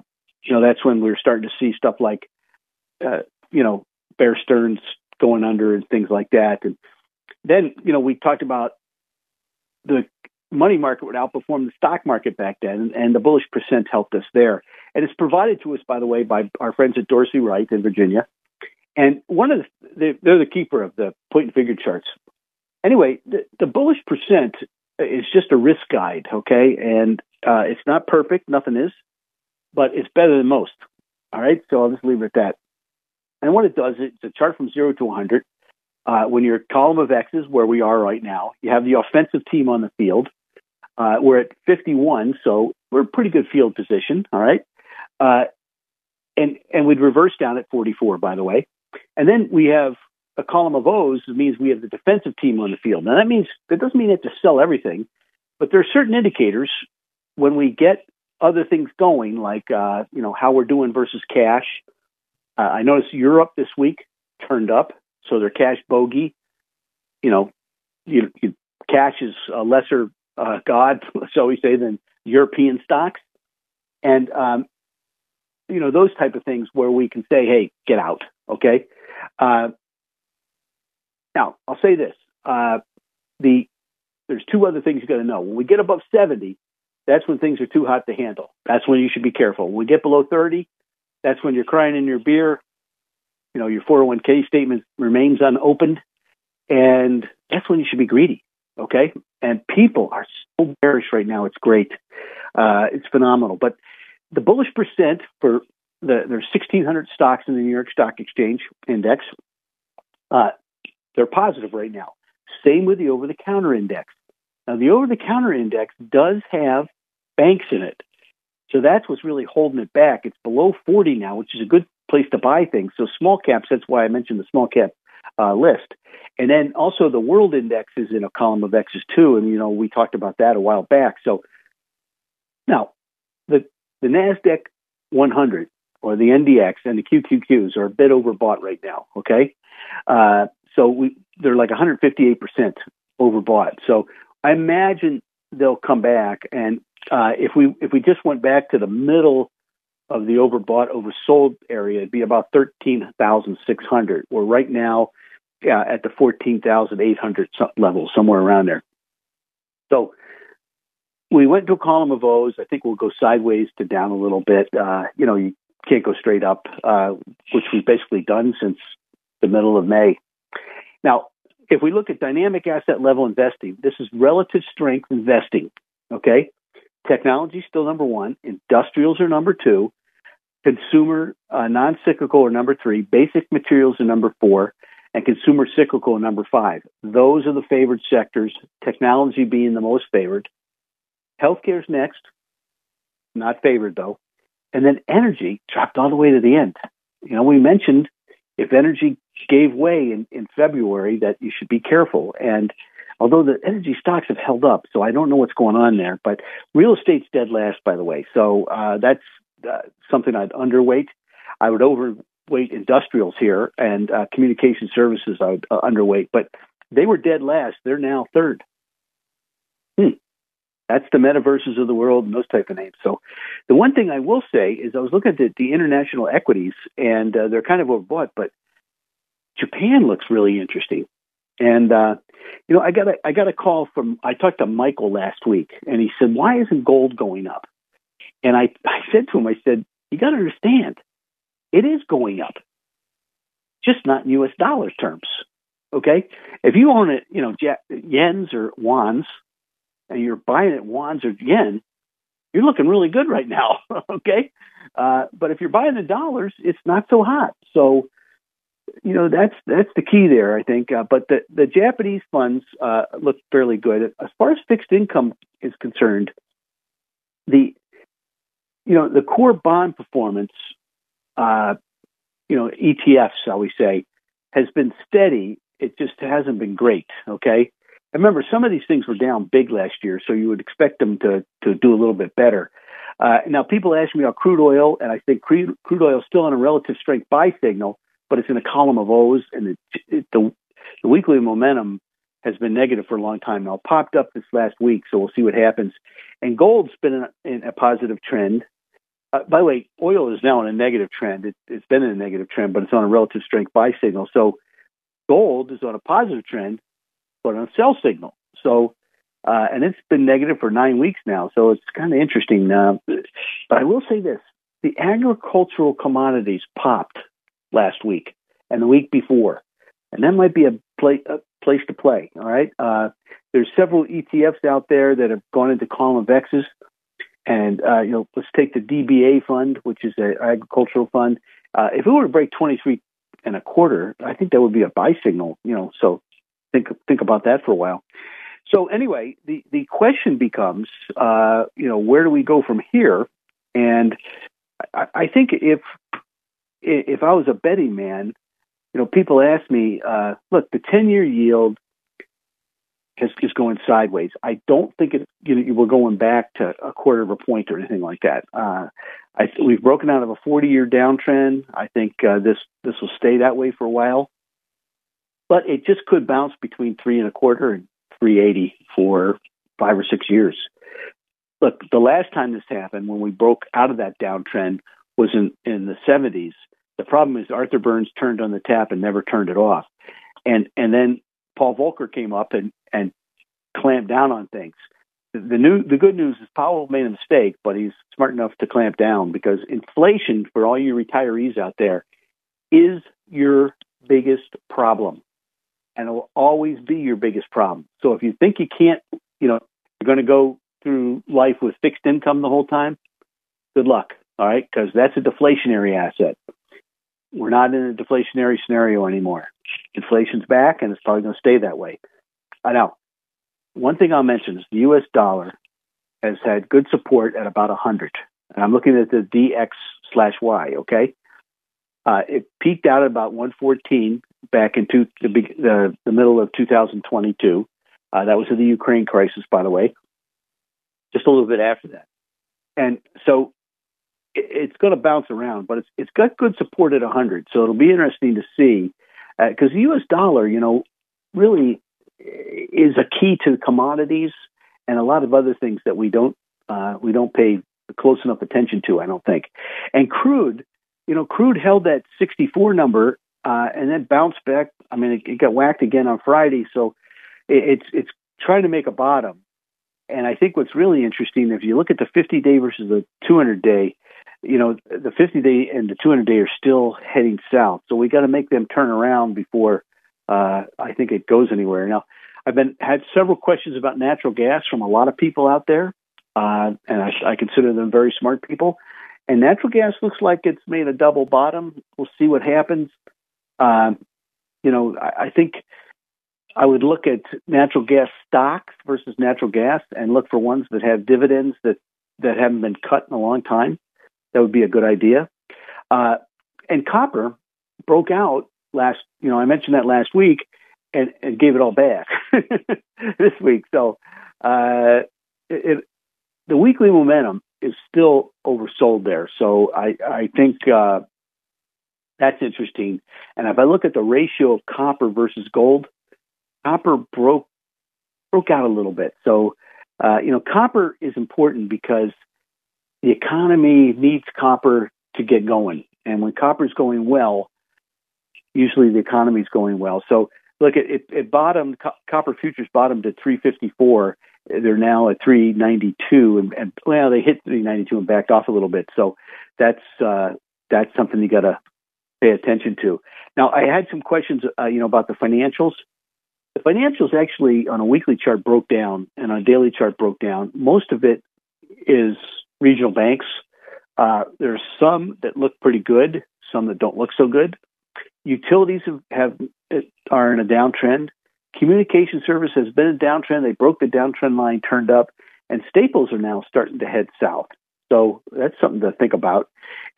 Speaker 2: you know, that's when we were starting to see stuff like, uh, you know, Bear Stearns going under and things like that. And then, you know, we talked about the money market would outperform the stock market back then, and the bullish percent helped us there. And it's provided to us, by the way, by our friends at Dorsey Wright in Virginia. And one of the, they're the keeper of the point and figure charts. Anyway, the, the bullish percent is just a risk guide, okay? And uh, it's not perfect, nothing is, but it's better than most. All right, so I'll just leave it at that. And what it does, it's a chart from zero to 100. Uh, when your column of X's, where we are right now, you have the offensive team on the field. Uh, we're at 51, so we're pretty good field position. All right, uh, and and we'd reverse down at 44, by the way. And then we have a column of O's. Means we have the defensive team on the field. Now that means that doesn't mean you have to sell everything, but there are certain indicators when we get other things going, like uh, you know how we're doing versus cash. Uh, I noticed Europe this week turned up, so their cash bogey. You know, you, you, cash is a lesser uh, god, [laughs] so we say, than European stocks, and um, you know those type of things where we can say, "Hey, get out." Okay. Now I'll say this: uh, the there's two other things you got to know. When we get above 70, that's when things are too hot to handle. That's when you should be careful. When we get below 30, that's when you're crying in your beer. You know, your 401k statement remains unopened, and that's when you should be greedy. Okay, and people are so bearish right now. It's great, uh, it's phenomenal. But the bullish percent for the there's 1,600 stocks in the New York Stock Exchange index. Uh, they're positive right now. Same with the over-the-counter index. Now, the over-the-counter index does have banks in it. So that's what's really holding it back. It's below 40 now, which is a good place to buy things. So small caps, that's why I mentioned the small cap uh, list. And then also the world index is in a column of X's too. And, you know, we talked about that a while back. So now the, the NASDAQ 100 or the NDX and the QQQs are a bit overbought right now. Okay. Uh, so we, they're like 158% overbought. So I imagine they'll come back and uh, if we if we just went back to the middle of the overbought oversold area, it'd be about thirteen thousand six hundred. We're right now uh, at the fourteen thousand eight hundred level, somewhere around there. So we went to a column of O's. I think we'll go sideways to down a little bit. Uh, you know, you can't go straight up, uh, which we've basically done since the middle of May. Now, if we look at dynamic asset level investing, this is relative strength investing. Okay, Technology is still number one. Industrials are number two. Consumer uh, non cyclical are number three. Basic materials are number four. And consumer cyclical are number five. Those are the favored sectors, technology being the most favored. Healthcare is next, not favored though. And then energy dropped all the way to the end. You know, we mentioned if energy gave way in, in February that you should be careful. And although the energy stocks have held up, so I don't know what's going on there. But real estate's dead last, by the way. So uh, that's uh, something I'd underweight. I would overweight industrials here and uh, communication services I would uh, underweight. But they were dead last. They're now third. Hmm. That's the metaverses of the world and those type of names. So, the one thing I will say is I was looking at the, the international equities, and uh, they're kind of overbought, but Japan looks really interesting. And uh, you know, I got a I got a call from I talked to Michael last week, and he said, "Why isn't gold going up?" And I I said to him, I said, "You got to understand, it is going up, just not in U.S. dollar terms. Okay, if you own it, you know, yens or wons, and you're buying it wons or yen, you're looking really good right now. [laughs] okay, uh, but if you're buying the dollars, it's not so hot. So." You know that's that's the key there, I think. Uh, but the the Japanese funds uh, look fairly good as far as fixed income is concerned. The you know the core bond performance, uh, you know ETFs, shall we say, has been steady. It just hasn't been great. Okay, And remember some of these things were down big last year, so you would expect them to to do a little bit better. Uh, now, people ask me about crude oil, and I think crude, crude oil is still on a relative strength buy signal, but it's in a column of O's, and it, it, the, the weekly momentum has been negative for a long time now. Popped up this last week, so we'll see what happens. And gold's been in a, in a positive trend. Uh, by the way, oil is now in a negative trend. It, has been in a negative trend, but it's on a relative strength buy signal. So gold is on a positive trend, but on a sell signal. So, uh, and it's been negative for nine weeks now. So it's kind of interesting. Uh, but I will say this: the agricultural commodities popped last week and the week before, and that might be a, play, a place to play. All right, uh, there's several ETFs out there that have gone into column of X's. And uh, you know, let's take the DBA fund, which is an agricultural fund. Uh, if it were to break 23 and a quarter, I think that would be a buy signal. You know, so think think about that for a while. So anyway, the the question becomes, uh, you know, where do we go from here? And I, I think if if I was a betting man, you know, people ask me, uh, look, the 10 year yield is, is going sideways. I don't think it, you know, we're going back to a quarter of a point or anything like that. Uh, I, we've broken out of a 40 year downtrend. I think uh, this this will stay that way for a while, but it just could bounce between three and a quarter and 380 for five or six years. Look, the last time this happened, when we broke out of that downtrend, was in in the 70s. The problem is Arthur Burns turned on the tap and never turned it off, and and then Paul Volcker came up and and clamped down on things. The, new the good news is Powell made a mistake, but he's smart enough to clamp down because inflation for all you retirees out there is your biggest problem, and it will always be your biggest problem. So if you think you can't, you know, you're going to go through life with fixed income the whole time, good luck. All right, because that's a deflationary asset. We're not in a deflationary scenario anymore. Inflation's back, and it's probably going to stay that way. I know. One thing I'll mention is the U.S. dollar has had good support at about 100. And I'm looking at the DX slash Y, okay? Uh, it peaked out at about 114 back in the, the, the middle of 2022. Uh, that was in the Ukraine crisis, by the way, just a little bit after that. And so it's going to bounce around, but it's it's got good support at 100. So it'll be interesting to see because uh, the U.S. dollar, you know, really is a key to commodities and a lot of other things that we don't uh, we don't pay close enough attention to. I don't think. And crude, you know, crude held that 64 number uh, and then bounced back. I mean, it, it, got whacked again on Friday, so it, it's it's trying to make a bottom. And I think what's really interesting, if you look at the 50 day versus the 200 day, you know, the 50 day and the 200 day are still heading south. So we got to make them turn around before uh, I think it goes anywhere. Now, I've been had several questions about natural gas from a lot of people out there, uh, and I, I consider them very smart people. And natural gas looks like it's made a double bottom. We'll see what happens. Uh, you know, I, I think I would look at natural gas stocks versus natural gas and look for ones that have dividends that that haven't been cut in a long time. That would be a good idea. Uh, and copper broke out last, you know, I mentioned that last week and, and gave it all back [laughs] this week. So uh, it, the weekly momentum is still oversold there. So I, I think uh, that's interesting. And if I look at the ratio of copper versus gold, copper broke broke out a little bit. So uh, you know, copper is important because the economy needs copper to get going. And when copper is going well, usually the economy is going well. So look, it, it, it bottomed, co- copper futures bottomed at 354. They're now at 392, and, and well, they hit 392 and backed off a little bit. So that's uh, that's something you got to pay attention to. Now, I had some questions, uh, you know, about the financials. The financials actually on a weekly chart broke down, and on a daily chart broke down. Most of it is regional banks. Uh, there's some that look pretty good, some that don't look so good. Utilities have, have are in a downtrend. Communication service has been a downtrend. They broke the downtrend line, turned up, and staples are now starting to head south. So that's something to think about.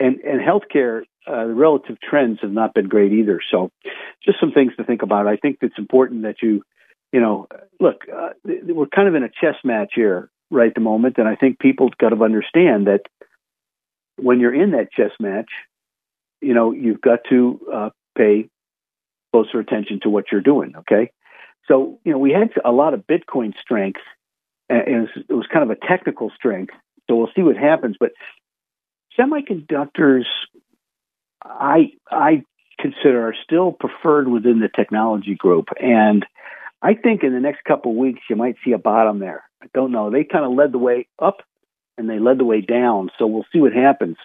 Speaker 2: And and healthcare, uh, the relative trends have not been great either. So just some things to think about. I think it's important that you you know, look, uh, we're kind of in a chess match here right at the moment, and I think people got to understand that when you're in that chess match, you know, you've got to uh, pay closer attention to what you're doing. Okay, so you know, we had a lot of Bitcoin strength, and it was, it was kind of a technical strength. So we'll see what happens, but semiconductors, I I consider are still preferred within the technology group, and I think in the next couple of weeks you might see a bottom there. I don't know. They kind of led the way up, and they led the way down. So we'll see what happens.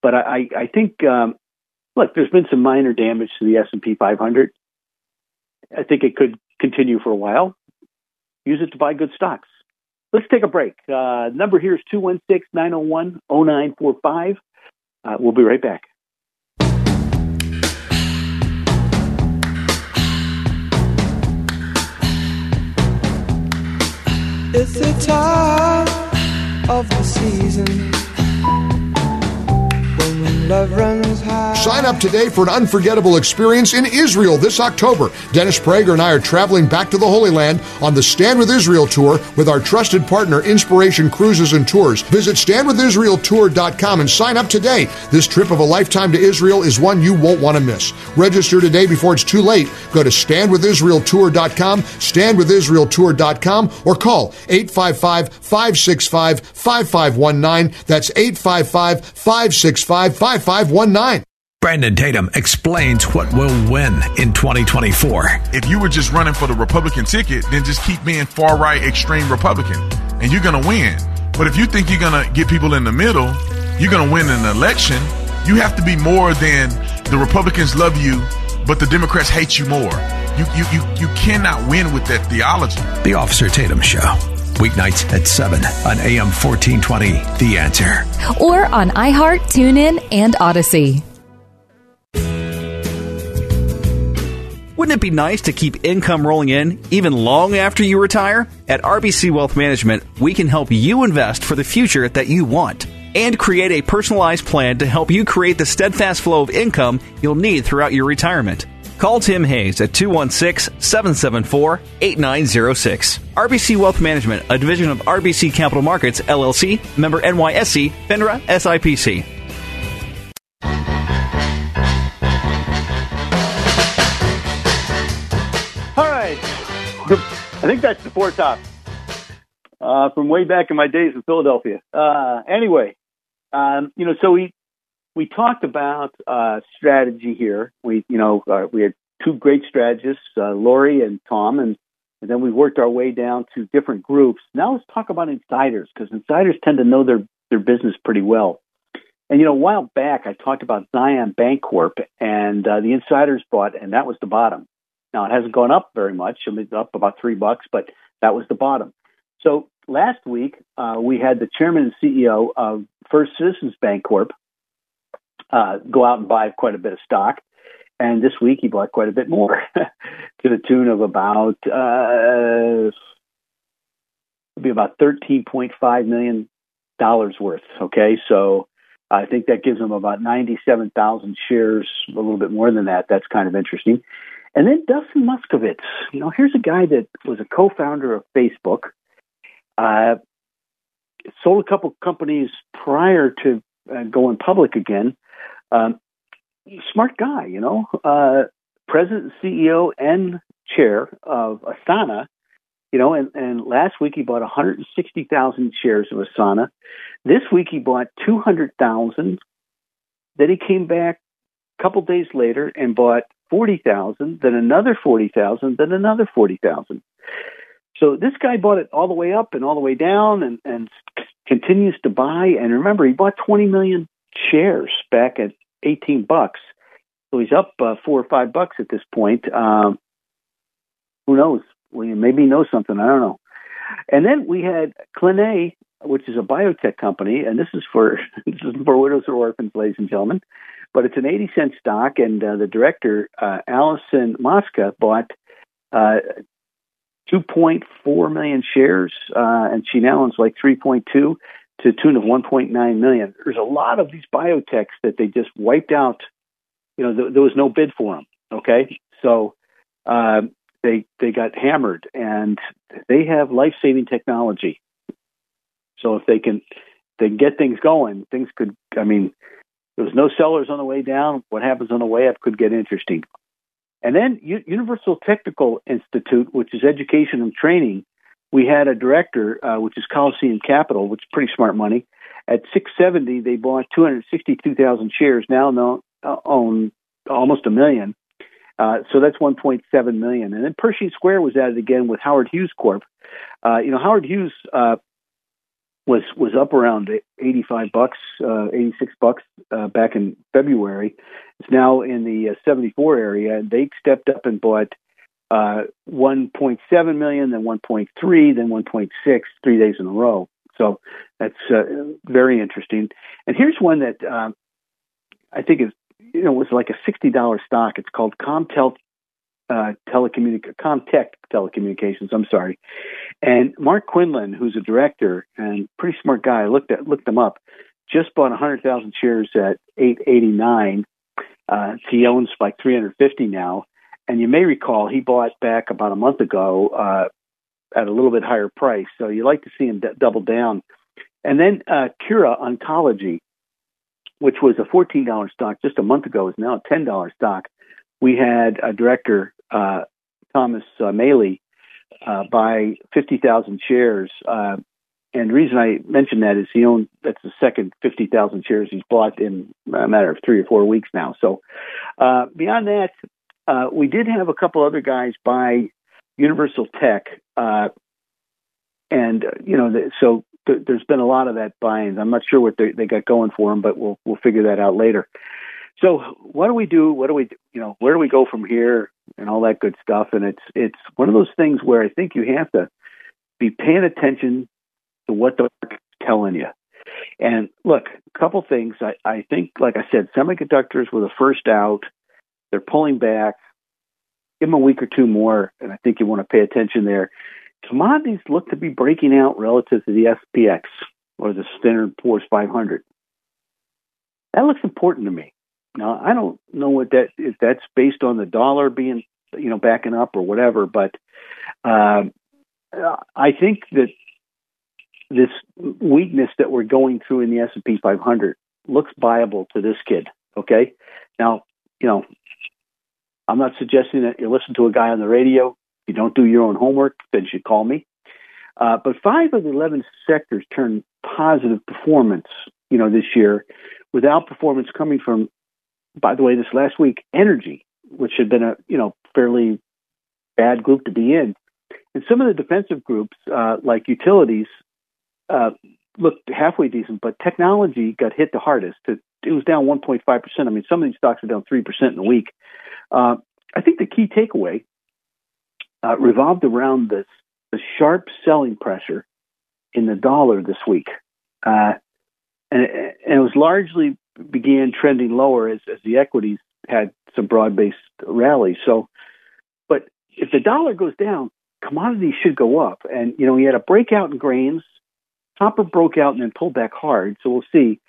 Speaker 2: But I I think um, look, there's been some minor damage to the S and P 500. I think it could continue for a while. Use it to buy good stocks. Let's take a break. Uh, number here is 216 901 0945. Uh, we'll be right back.
Speaker 7: It's the time of the season.
Speaker 10: Sign up today for an unforgettable experience in Israel this October. Dennis Prager and I are traveling back to the Holy Land on the Stand with Israel tour with our trusted partner Inspiration Cruises and Tours. Visit standwithisraeltour.com and sign up today. This trip of a lifetime to Israel is one you won't want to miss. Register today before it's too late. Go to standwithisraeltour.com, standwithisraeltour.com, or call 855 565 5519. That's 855 565 5519.
Speaker 5: Brandon Tatum explains what will win in 2024.
Speaker 11: If you were just running for the Republican ticket, then just keep being far right extreme Republican and you're going to win. But if you think you're going to get people in the middle, you're going to win an election, you have to be more than the Republicans love you, but the Democrats hate you more. You, you, you, you cannot win with that theology.
Speaker 5: The Officer Tatum Show weeknights at 7 on AM 1420. The Answer.
Speaker 12: Or on iHeart, TuneIn, and Odyssey.
Speaker 8: Wouldn't it be nice to keep income rolling in even long after you retire? At RBC Wealth Management, we can help you invest for the future that you want and create a personalized plan to help you create the steadfast flow of income you'll need throughout your retirement. Call Tim Hayes at 216 774 8906. RBC Wealth Management, a division of RBC Capital Markets, LLC, member NYSE, FINRA, SIPC.
Speaker 2: All right. I think that's the four top uh, from way back in my days in Philadelphia. Uh, anyway, um, you know, so we we talked about uh, strategy here. We, you know, uh, we had two great strategists, uh, Lori and Tom, and, and then we worked our way down to different groups. Now let's talk about insiders because insiders tend to know their their business pretty well. And you know, a while back I talked about Zion Bancorp, and uh, the insiders bought, and that was the bottom. Now it hasn't gone up very much; I mean, up about three bucks, but that was the bottom. So last week uh, we had the chairman and CEO of First Citizens Bancorp, uh, go out and buy quite a bit of stock. And this week he bought quite a bit more [laughs] to the tune of about uh, be about thirteen point five million dollars worth. Okay, so I think that gives him about ninety seven thousand shares, a little bit more than that. That's kind of interesting. And then Dustin Moskovitz. You know, here's a guy that was a co-founder of Facebook. Uh, sold a couple companies prior to uh, going public again. Um, smart guy, you know, uh, president, CEO, and chair of Asana. You know, and, and last week he bought 160,000 shares of Asana. This week he bought 200,000. Then he came back a couple days later and bought 40,000, then another 40,000, then another 40,000. So this guy bought it all the way up and all the way down and, and continues to buy. And remember, he bought 20 million shares back at 18 bucks. So he's up uh, four or five bucks at this point. Um, who knows? Maybe he knows something. I don't know. And then we had Clene, which is a biotech company, and this is for [laughs] this is for widows or orphans, ladies and gentlemen. But it's an 80 cent stock, and uh, the director, uh, Allison Mosca, bought uh, 2.4 million shares, uh, and she now owns like 3.2 to the tune of 1.9 million. There's a lot of these biotechs that they just wiped out. You know, th- there was no bid for them. Okay, so uh, they they got hammered, and they have life saving technology. So if they can they can get things going, things could. I mean, there was no sellers on the way down. What happens on the way up could get interesting. And then U- Universal Technical Institute, which is education and training, we had a director, uh, which is Coliseum Capital, which is pretty smart money. At 670, they bought 262,000 shares. Now no, uh, own almost a million. Uh, so that's 1.7 million. And then Pershing Square was added again with Howard Hughes Corp. Uh, you know, Howard Hughes uh, was was up around 85 bucks, uh, 86 bucks uh, back in February. It's now in the uh, 74 area, and they stepped up and bought uh, 1.7 million, then 1.3, then 1.6, three days in a row. So that's uh, very interesting. And here's one that um, I think is you know was like a sixty dollar stock. It's called Comtel uh, telecommunic- Comtech Telecommunications. I'm sorry. And Mark Quinlan, who's a director and pretty smart guy, looked at looked them up. Just bought 100,000 shares at 889. Uh, he owns like 350 now. And you may recall he bought back about a month ago uh, at a little bit higher price. So you like to see him d- double down. And then uh, Kura Oncology, which was a $14 stock just a month ago, is now a $10 stock. We had a director, uh, Thomas uh, Malley, uh, buy 50,000 shares. Uh, and the reason I mention that is he owned, that's the second 50,000 shares he's bought in a matter of three or four weeks now. So uh, beyond that, uh, we did have a couple other guys buy Universal Tech. Uh, and, uh, you know, the, so th- there's been a lot of that buying. I'm not sure what they, they got going for them, but we'll, we'll figure that out later. So what do we do? What do we, you know, where do we go from here and all that good stuff? And it's, it's one of those things where I think you have to be paying attention to what the market's telling you. And look, a couple things. I, I think, like I said, semiconductors were the first out. They're pulling back. Give them a week or two more, and I think you want to pay attention there. Commodities look to be breaking out relative to the SPX or the Standard Poor's 500. That looks important to me. Now, I don't know what that if that's based on the dollar being, you know, backing up or whatever, but uh, I think that this weakness that we're going through in the S&P 500 looks viable to this kid. Okay, now you know I'm not suggesting that you listen to a guy on the radio. You don't do your own homework, then you should call me. Uh, but five of the 11 sectors turned positive performance, you know, this year, with outperformance coming from, by the way, this last week, energy, which had been a, you know, fairly bad group to be in. And some of the defensive groups, uh, like utilities, uh, looked halfway decent, but technology got hit the hardest. It, it was down 1.5%. I mean, some of these stocks are down 3% in a week. Uh, I think the key takeaway uh, revolved around this the sharp selling pressure in the dollar this week, uh, and, it, and, it, was largely began trending lower as, as the equities had some broad based rallies. So, but if the dollar goes down, commodities should go up. And you know, we had a breakout in grains. Copper broke out and then pulled back hard. So we'll see.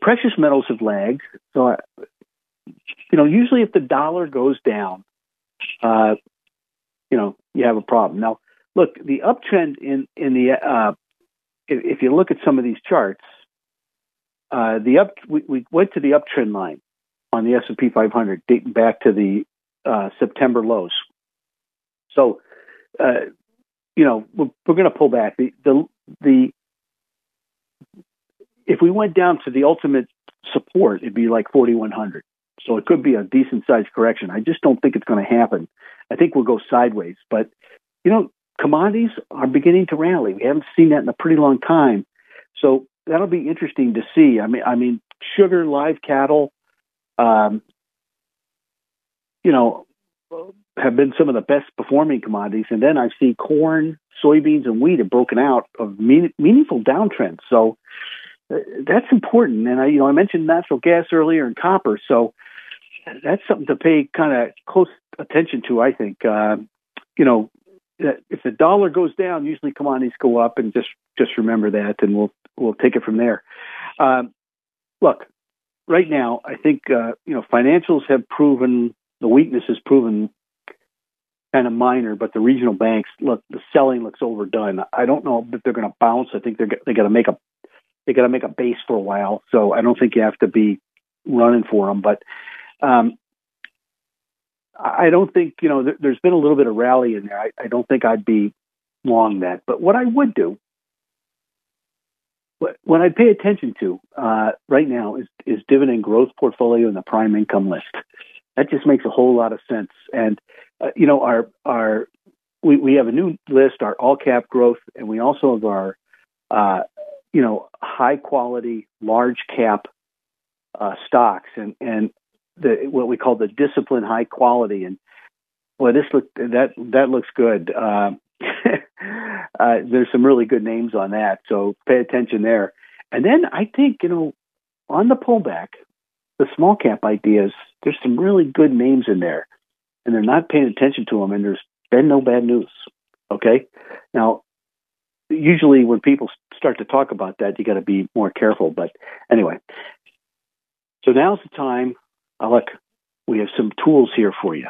Speaker 2: Precious metals have lagged. So you know, usually if the dollar goes down, uh, you know, you have a problem. Now, look, the uptrend in in the uh, if, if, you look at some of these charts, uh, the up we, we, went to the uptrend line on the S and P 500 dating back to the uh, September lows. So, uh, you know, we're, we're going to pull back. The the the if we went down to the ultimate support, it'd be like 4100. So it could be a decent sized correction. I just don't think it's going to happen. I think we'll go sideways. But, you know, commodities are beginning to rally. We haven't seen that in a pretty long time. So that'll be interesting to see. I mean, I mean, sugar, live cattle, um, you know, have been some of the best performing commodities. And then I see corn, soybeans, and wheat have broken out of mean, meaningful downtrends. So that's important. And I, you know, I mentioned natural gas earlier and copper. So that's something to pay kind of close attention to. I think, uh, you know, if the dollar goes down, usually commodities go up, and just just remember that, and we'll we'll take it from there. Um, look, right now, I think uh, you know financials have proven the weakness has proven kind of minor, but the regional banks look the selling looks overdone. I don't know if they're going to bounce. I think they're they got to make a they got to make a base for a while. So I don't think you have to be running for them. But um, I don't think you know. there's been a little bit of rally in there. I, I don't think I'd be long that. But what I would do, what, what I'd pay attention to uh, right now is is dividend growth portfolio and the prime income list. That just makes a whole lot of sense. And uh, you know, our our we, we have a new list, our all cap growth, and we also have our uh, you know high quality large cap uh, stocks and and the what we call the discipline high quality. And boy this look that that looks good. Uh, [laughs] uh, there's some really good names on that. So pay attention there. And then I think you know on the pullback the small cap ideas there's some really good names in there and they're not paying attention to them and there's been no bad news. Okay? Now usually when people start to talk about that you got to be more careful but anyway so now's the time. Look, we have some tools here for you.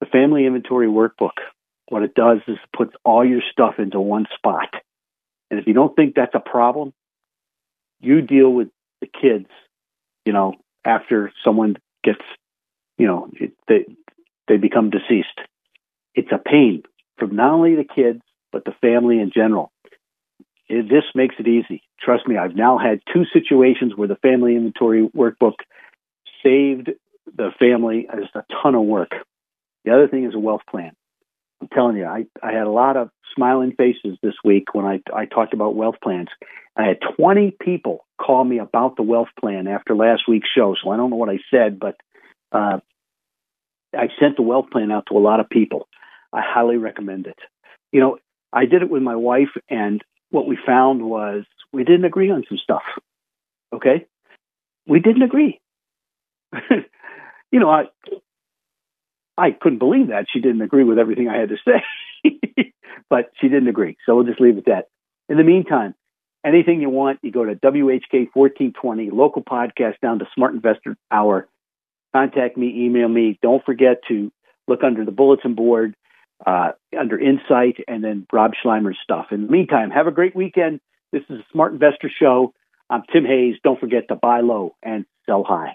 Speaker 2: The Family Inventory Workbook. What it does is puts all your stuff into one spot. And if you don't think that's a problem, you deal with the kids, you know, after someone gets, you know, it, they, they become deceased. It's a pain from not only the kids, but the family in general. This makes it easy. Trust me, I've now had two situations where the family inventory workbook saved the family as a ton of work. The other thing is a wealth plan. I'm telling you, I, I had a lot of smiling faces this week when I, I talked about wealth plans. I had 20 people call me about the wealth plan after last week's show. So I don't know what I said, but uh, I sent the wealth plan out to a lot of people. I highly recommend it. You know, I did it with my wife, and what we found was we didn't agree on some stuff. Okay? We didn't agree. [laughs] you know, I I couldn't believe that she didn't agree with everything I had to say. [laughs] but she didn't agree. So we'll just leave it at that. In the meantime, anything you want, you go to WHK 1420, local podcast down to Smart Investor Hour. Contact me, email me. Don't forget to look under the bulletin board uh, under Insight and then Rob Sluymer's stuff. In the meantime, have a great weekend. This is a Smart Investor Show. I'm Tim Hayes. Don't forget to buy low and sell high.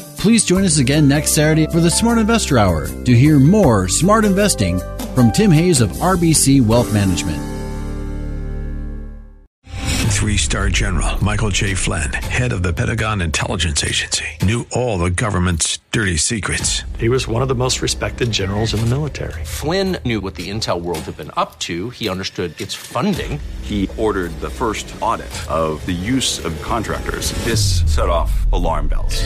Speaker 1: Please join us again next Saturday for the Smart Investor Hour to hear more smart investing from Tim Hayes of RBC Wealth Management.
Speaker 5: Three star general Michael J. Flynn, head of the Pentagon Intelligence Agency, knew all the government's dirty secrets.
Speaker 13: He was one of the most respected generals in the military.
Speaker 14: Flynn knew what the intel world had been up to, he understood its funding.
Speaker 15: He ordered the first audit of the use of contractors. This set off alarm bells.